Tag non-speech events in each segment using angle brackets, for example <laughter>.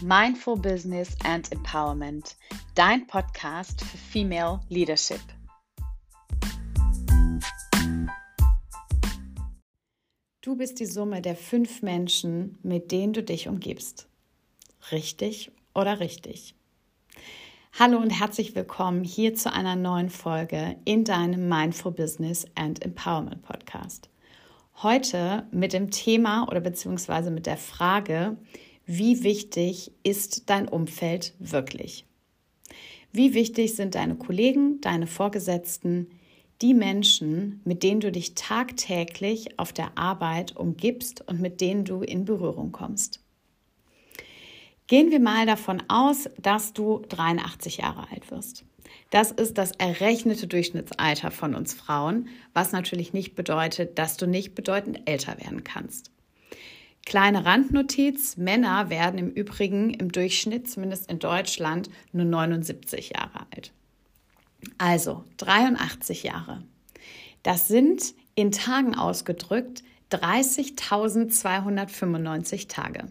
Mindful Business and Empowerment, dein Podcast für Female Leadership. Du bist die Summe der fünf Menschen, mit denen du dich umgibst. Richtig oder richtig? Hallo und herzlich willkommen hier zu einer neuen Folge in deinem Mindful Business and Empowerment Podcast. Heute mit dem Thema oder beziehungsweise mit der Frage, wie wichtig ist dein Umfeld wirklich? Wie wichtig sind deine Kollegen, deine Vorgesetzten, die Menschen, mit denen du dich tagtäglich auf der Arbeit umgibst und mit denen du in Berührung kommst? Gehen wir mal davon aus, dass du 83 Jahre alt wirst. Das ist das errechnete Durchschnittsalter von uns Frauen, was natürlich nicht bedeutet, dass du nicht bedeutend älter werden kannst. Kleine Randnotiz, Männer werden im Übrigen im Durchschnitt, zumindest in Deutschland, nur 79 Jahre alt. Also 83 Jahre. Das sind in Tagen ausgedrückt 30.295 Tage.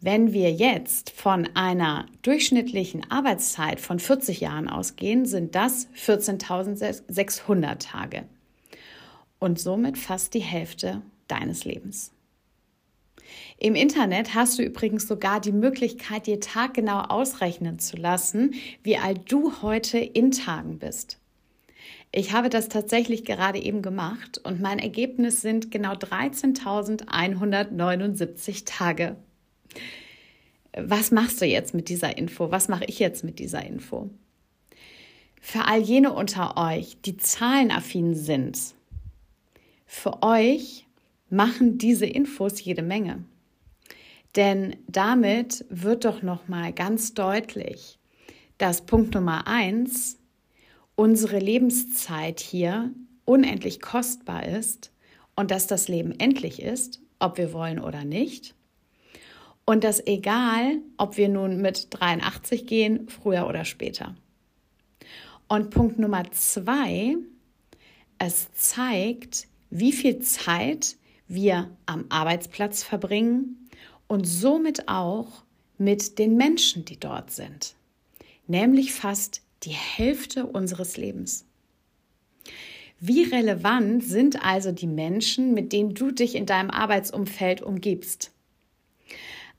Wenn wir jetzt von einer durchschnittlichen Arbeitszeit von 40 Jahren ausgehen, sind das 14.600 Tage und somit fast die Hälfte deines Lebens. Im Internet hast du übrigens sogar die Möglichkeit, dir taggenau ausrechnen zu lassen, wie alt du heute in Tagen bist. Ich habe das tatsächlich gerade eben gemacht und mein Ergebnis sind genau 13.179 Tage. Was machst du jetzt mit dieser Info? Was mache ich jetzt mit dieser Info? Für all jene unter euch, die zahlenaffin sind, für euch machen diese Infos jede Menge. Denn damit wird doch noch mal ganz deutlich, dass Punkt Nummer eins unsere Lebenszeit hier unendlich kostbar ist und dass das Leben endlich ist, ob wir wollen oder nicht. Und dass egal, ob wir nun mit 83 gehen, früher oder später. Und Punkt Nummer zwei, es zeigt, wie viel Zeit wir am Arbeitsplatz verbringen und somit auch mit den Menschen, die dort sind, nämlich fast die Hälfte unseres Lebens. Wie relevant sind also die Menschen, mit denen du dich in deinem Arbeitsumfeld umgibst?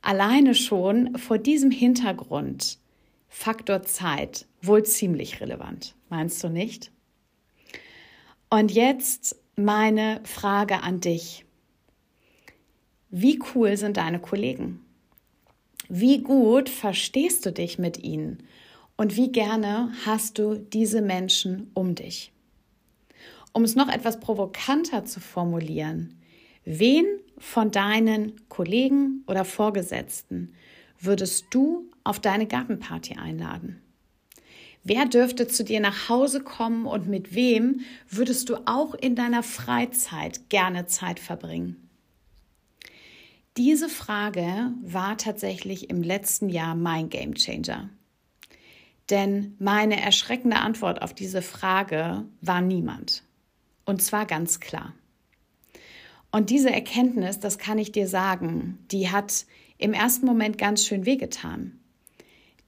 Alleine schon vor diesem Hintergrund Faktor Zeit wohl ziemlich relevant, meinst du nicht? Und jetzt meine Frage an dich. Wie cool sind deine Kollegen? Wie gut verstehst du dich mit ihnen? Und wie gerne hast du diese Menschen um dich? Um es noch etwas provokanter zu formulieren, wen von deinen Kollegen oder Vorgesetzten würdest du auf deine Gartenparty einladen? Wer dürfte zu dir nach Hause kommen und mit wem würdest du auch in deiner Freizeit gerne Zeit verbringen? Diese Frage war tatsächlich im letzten Jahr mein Game Changer. Denn meine erschreckende Antwort auf diese Frage war niemand. Und zwar ganz klar. Und diese Erkenntnis, das kann ich dir sagen, die hat im ersten Moment ganz schön wehgetan.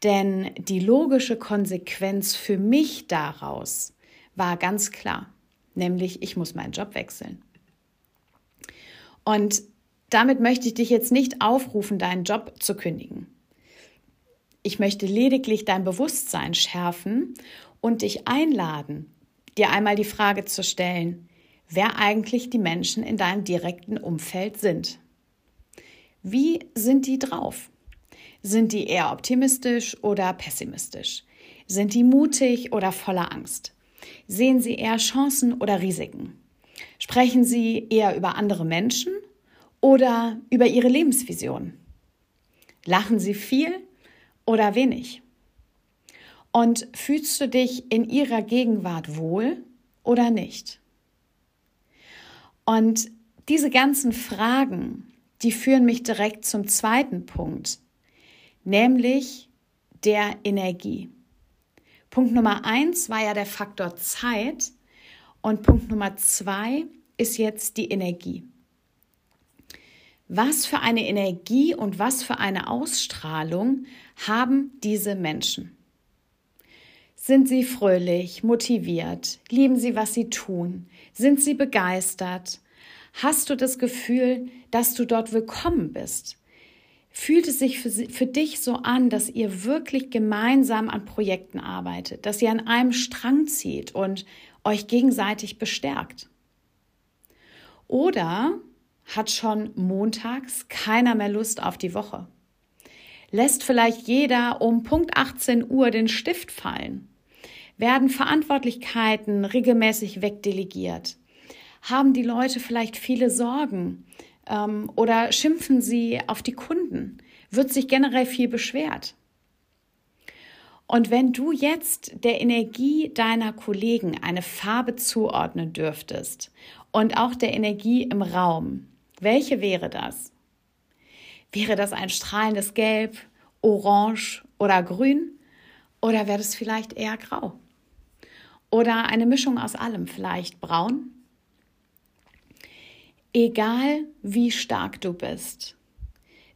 Denn die logische Konsequenz für mich daraus war ganz klar, nämlich ich muss meinen Job wechseln. Und damit möchte ich dich jetzt nicht aufrufen, deinen Job zu kündigen. Ich möchte lediglich dein Bewusstsein schärfen und dich einladen, dir einmal die Frage zu stellen, wer eigentlich die Menschen in deinem direkten Umfeld sind. Wie sind die drauf? Sind die eher optimistisch oder pessimistisch? Sind die mutig oder voller Angst? Sehen sie eher Chancen oder Risiken? Sprechen sie eher über andere Menschen oder über ihre Lebensvision? Lachen sie viel oder wenig? Und fühlst du dich in ihrer Gegenwart wohl oder nicht? Und diese ganzen Fragen, die führen mich direkt zum zweiten Punkt, nämlich der Energie. Punkt Nummer eins war ja der Faktor Zeit und Punkt Nummer zwei ist jetzt die Energie. Was für eine Energie und was für eine Ausstrahlung haben diese Menschen? Sind sie fröhlich, motiviert? Lieben sie, was sie tun? Sind sie begeistert? Hast du das Gefühl, dass du dort willkommen bist? Fühlt es sich für, für, dich so an, dass ihr wirklich gemeinsam an Projekten arbeitet, dass ihr an einem Strang zieht und euch gegenseitig bestärkt? Oder hat schon montags keiner mehr Lust auf die Woche? Lässt vielleicht jeder um Punkt 18 Uhr den Stift fallen? Werden Verantwortlichkeiten regelmäßig wegdelegiert? Haben die Leute vielleicht viele Sorgen? Ähm, oder schimpfen sie auf die Kunden? Wird sich generell viel beschwert? Und wenn du jetzt der Energie deiner Kollegen eine Farbe zuordnen dürftest und auch der Energie im Raum, welche wäre das? Wäre das ein strahlendes Gelb, Orange oder Grün? Oder wäre das vielleicht eher grau? Oder eine Mischung aus allem, vielleicht braun? Egal wie stark du bist,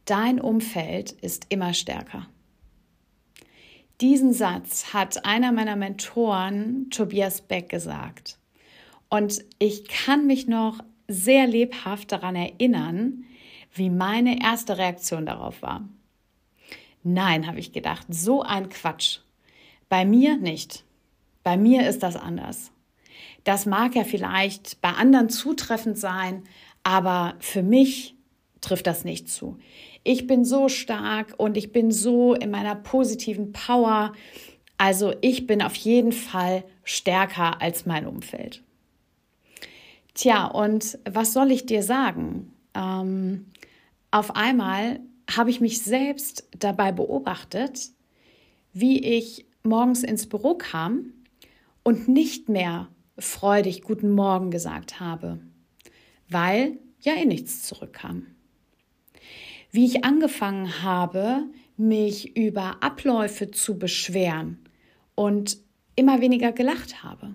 dein Umfeld ist immer stärker. Diesen Satz hat einer meiner Mentoren, Tobias Beck, gesagt. Und ich kann mich noch sehr lebhaft daran erinnern, wie meine erste Reaktion darauf war. Nein, habe ich gedacht, so ein Quatsch. Bei mir nicht. Bei mir ist das anders. Das mag ja vielleicht bei anderen zutreffend sein, aber für mich trifft das nicht zu. Ich bin so stark und ich bin so in meiner positiven Power. Also ich bin auf jeden Fall stärker als mein Umfeld. Tja, und was soll ich dir sagen? Ähm, auf einmal habe ich mich selbst dabei beobachtet, wie ich morgens ins Büro kam und nicht mehr freudig Guten Morgen gesagt habe weil ja eh nichts zurückkam. Wie ich angefangen habe, mich über Abläufe zu beschweren und immer weniger gelacht habe.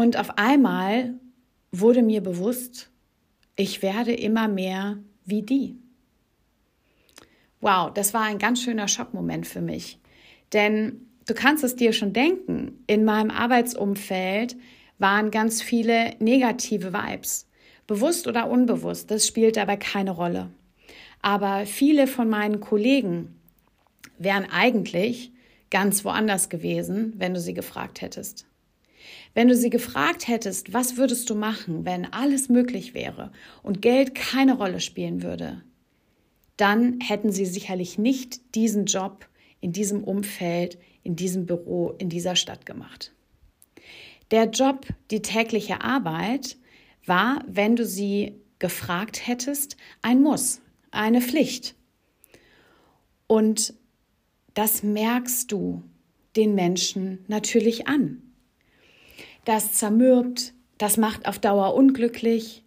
Und auf einmal wurde mir bewusst, ich werde immer mehr wie die. Wow, das war ein ganz schöner Schockmoment für mich. Denn du kannst es dir schon denken, in meinem Arbeitsumfeld waren ganz viele negative Vibes. Bewusst oder unbewusst, das spielt dabei keine Rolle. Aber viele von meinen Kollegen wären eigentlich ganz woanders gewesen, wenn du sie gefragt hättest. Wenn du sie gefragt hättest, was würdest du machen, wenn alles möglich wäre und Geld keine Rolle spielen würde, dann hätten sie sicherlich nicht diesen Job in diesem Umfeld, in diesem Büro, in dieser Stadt gemacht. Der Job, die tägliche Arbeit war, wenn du sie gefragt hättest, ein Muss, eine Pflicht. Und das merkst du den Menschen natürlich an. Das zermürbt, das macht auf Dauer unglücklich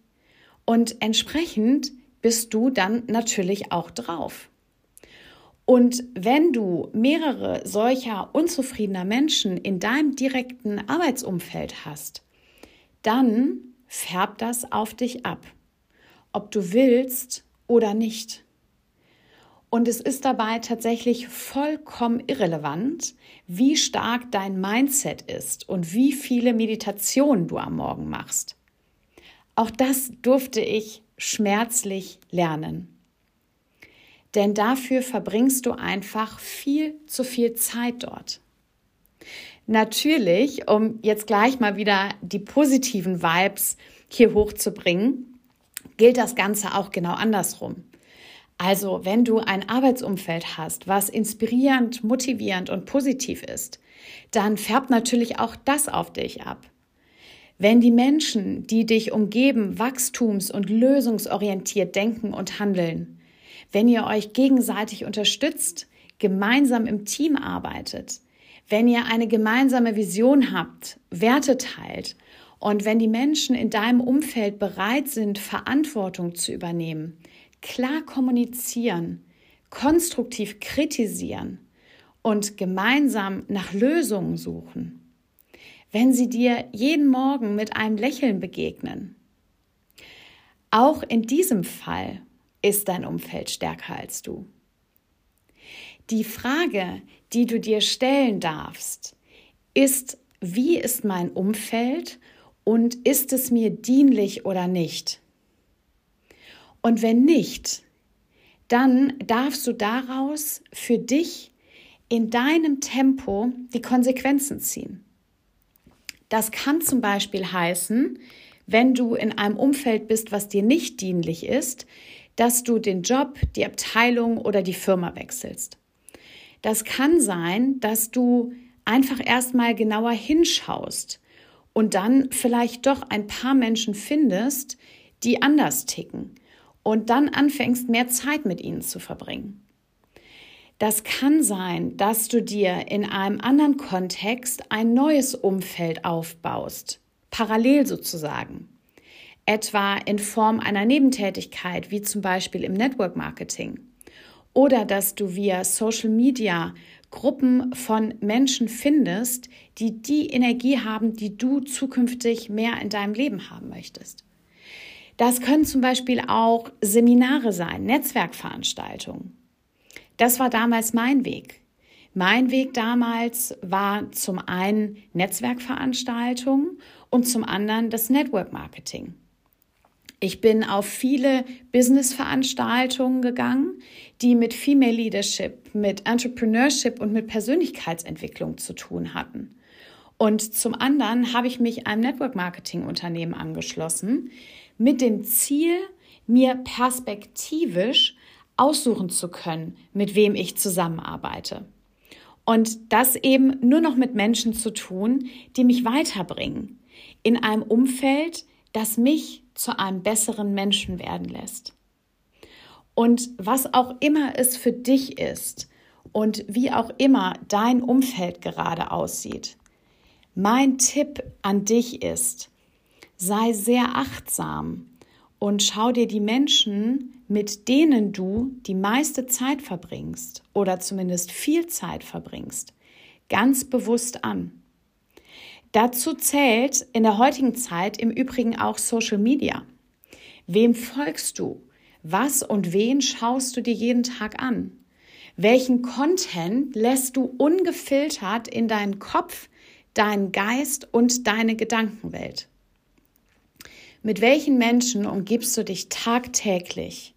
und entsprechend bist du dann natürlich auch drauf. Und wenn du mehrere solcher unzufriedener Menschen in deinem direkten Arbeitsumfeld hast, dann färbt das auf dich ab, ob du willst oder nicht. Und es ist dabei tatsächlich vollkommen irrelevant, wie stark dein Mindset ist und wie viele Meditationen du am Morgen machst. Auch das durfte ich schmerzlich lernen denn dafür verbringst du einfach viel zu viel Zeit dort. Natürlich, um jetzt gleich mal wieder die positiven Vibes hier hochzubringen, gilt das Ganze auch genau andersrum. Also, wenn du ein Arbeitsumfeld hast, was inspirierend, motivierend und positiv ist, dann färbt natürlich auch das auf dich ab. Wenn die Menschen, die dich umgeben, wachstums- und lösungsorientiert denken und handeln, wenn ihr euch gegenseitig unterstützt, gemeinsam im Team arbeitet, wenn ihr eine gemeinsame Vision habt, Werte teilt und wenn die Menschen in deinem Umfeld bereit sind, Verantwortung zu übernehmen, klar kommunizieren, konstruktiv kritisieren und gemeinsam nach Lösungen suchen, wenn sie dir jeden Morgen mit einem Lächeln begegnen, Auch in diesem Fall ist dein Umfeld stärker als du. Die Frage, die du dir stellen darfst, ist, wie ist mein Umfeld und ist es mir dienlich oder nicht? Und wenn nicht, dann darfst du daraus für dich in deinem Tempo die Konsequenzen ziehen. Das kann zum Beispiel heißen, wenn du in einem Umfeld bist, was dir nicht dienlich ist, dass du den Job, die Abteilung oder die Firma wechselst. Das kann sein, dass du einfach erstmal genauer hinschaust und dann vielleicht doch ein paar Menschen findest, die anders ticken und dann anfängst, mehr Zeit mit ihnen zu verbringen. Das kann sein, dass du dir in einem anderen Kontext ein neues Umfeld aufbaust, parallel sozusagen. Etwa in Form einer Nebentätigkeit, wie zum Beispiel im Network Marketing. Oder dass du via Social Media Gruppen von Menschen findest, die die Energie haben, die du zukünftig mehr in deinem Leben haben möchtest. Das können zum Beispiel auch Seminare sein, Netzwerkveranstaltungen. Das war damals mein Weg. Mein Weg damals war zum einen Netzwerkveranstaltungen und zum anderen das Network Marketing. Ich bin auf viele Business-Veranstaltungen gegangen, die mit Female Leadership, mit Entrepreneurship und mit Persönlichkeitsentwicklung zu tun hatten. Und zum anderen habe ich mich einem Network-Marketing-Unternehmen angeschlossen, mit dem Ziel, mir perspektivisch aussuchen zu können, mit wem ich zusammenarbeite. Und das eben nur noch mit Menschen zu tun, die mich weiterbringen. In einem Umfeld, das mich zu einem besseren Menschen werden lässt. Und was auch immer es für dich ist und wie auch immer dein Umfeld gerade aussieht, mein Tipp an dich ist, sei sehr achtsam und schau dir die Menschen, mit denen du die meiste Zeit verbringst oder zumindest viel Zeit verbringst, ganz bewusst an. Dazu zählt in der heutigen Zeit im Übrigen auch Social Media. Wem folgst du? Was und wen schaust du dir jeden Tag an? Welchen Content lässt du ungefiltert in deinen Kopf, deinen Geist und deine Gedankenwelt? Mit welchen Menschen umgibst du dich tagtäglich?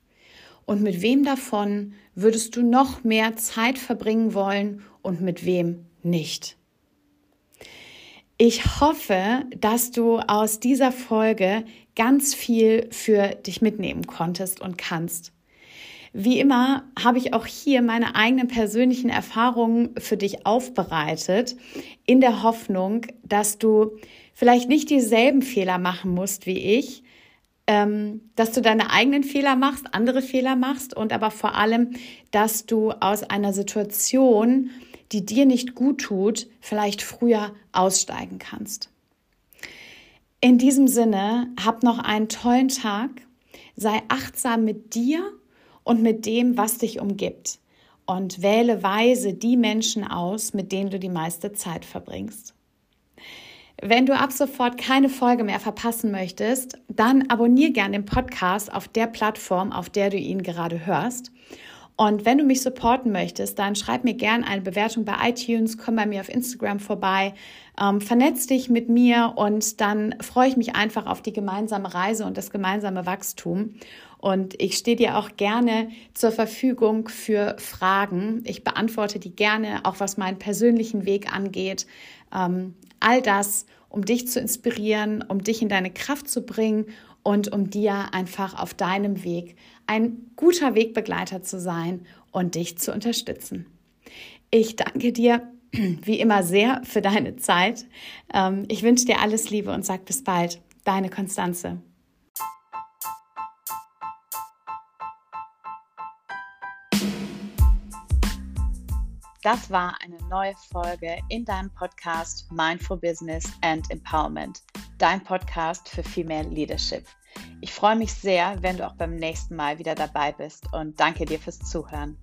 Und mit wem davon würdest du noch mehr Zeit verbringen wollen und mit wem nicht? Ich hoffe, dass du aus dieser Folge ganz viel für dich mitnehmen konntest und kannst. Wie immer habe ich auch hier meine eigenen persönlichen Erfahrungen für dich aufbereitet, in der Hoffnung, dass du vielleicht nicht dieselben Fehler machen musst wie ich, ähm, dass du deine eigenen Fehler machst, andere Fehler machst und aber vor allem, dass du aus einer Situation die dir nicht gut tut, vielleicht früher aussteigen kannst. In diesem Sinne, hab noch einen tollen Tag, sei achtsam mit dir und mit dem, was dich umgibt und wähle weise die Menschen aus, mit denen du die meiste Zeit verbringst. Wenn du ab sofort keine Folge mehr verpassen möchtest, dann abonniere gerne den Podcast auf der Plattform, auf der du ihn gerade hörst. Und wenn du mich supporten möchtest, dann schreib mir gerne eine Bewertung bei iTunes, komm bei mir auf Instagram vorbei, ähm, vernetz dich mit mir und dann freue ich mich einfach auf die gemeinsame Reise und das gemeinsame Wachstum. Und ich stehe dir auch gerne zur Verfügung für Fragen. Ich beantworte die gerne, auch was meinen persönlichen Weg angeht. Ähm, all das, um dich zu inspirieren, um dich in deine Kraft zu bringen und um dir einfach auf deinem Weg ein guter Wegbegleiter zu sein und dich zu unterstützen. Ich danke dir <clears throat> wie immer sehr für deine Zeit. Ähm, ich wünsche dir alles Liebe und sag bis bald. Deine Konstanze. Das war eine neue Folge in deinem Podcast Mindful Business and Empowerment dein Podcast für Female Leadership. Ich freue mich sehr, wenn du auch beim nächsten Mal wieder dabei bist und danke dir fürs Zuhören.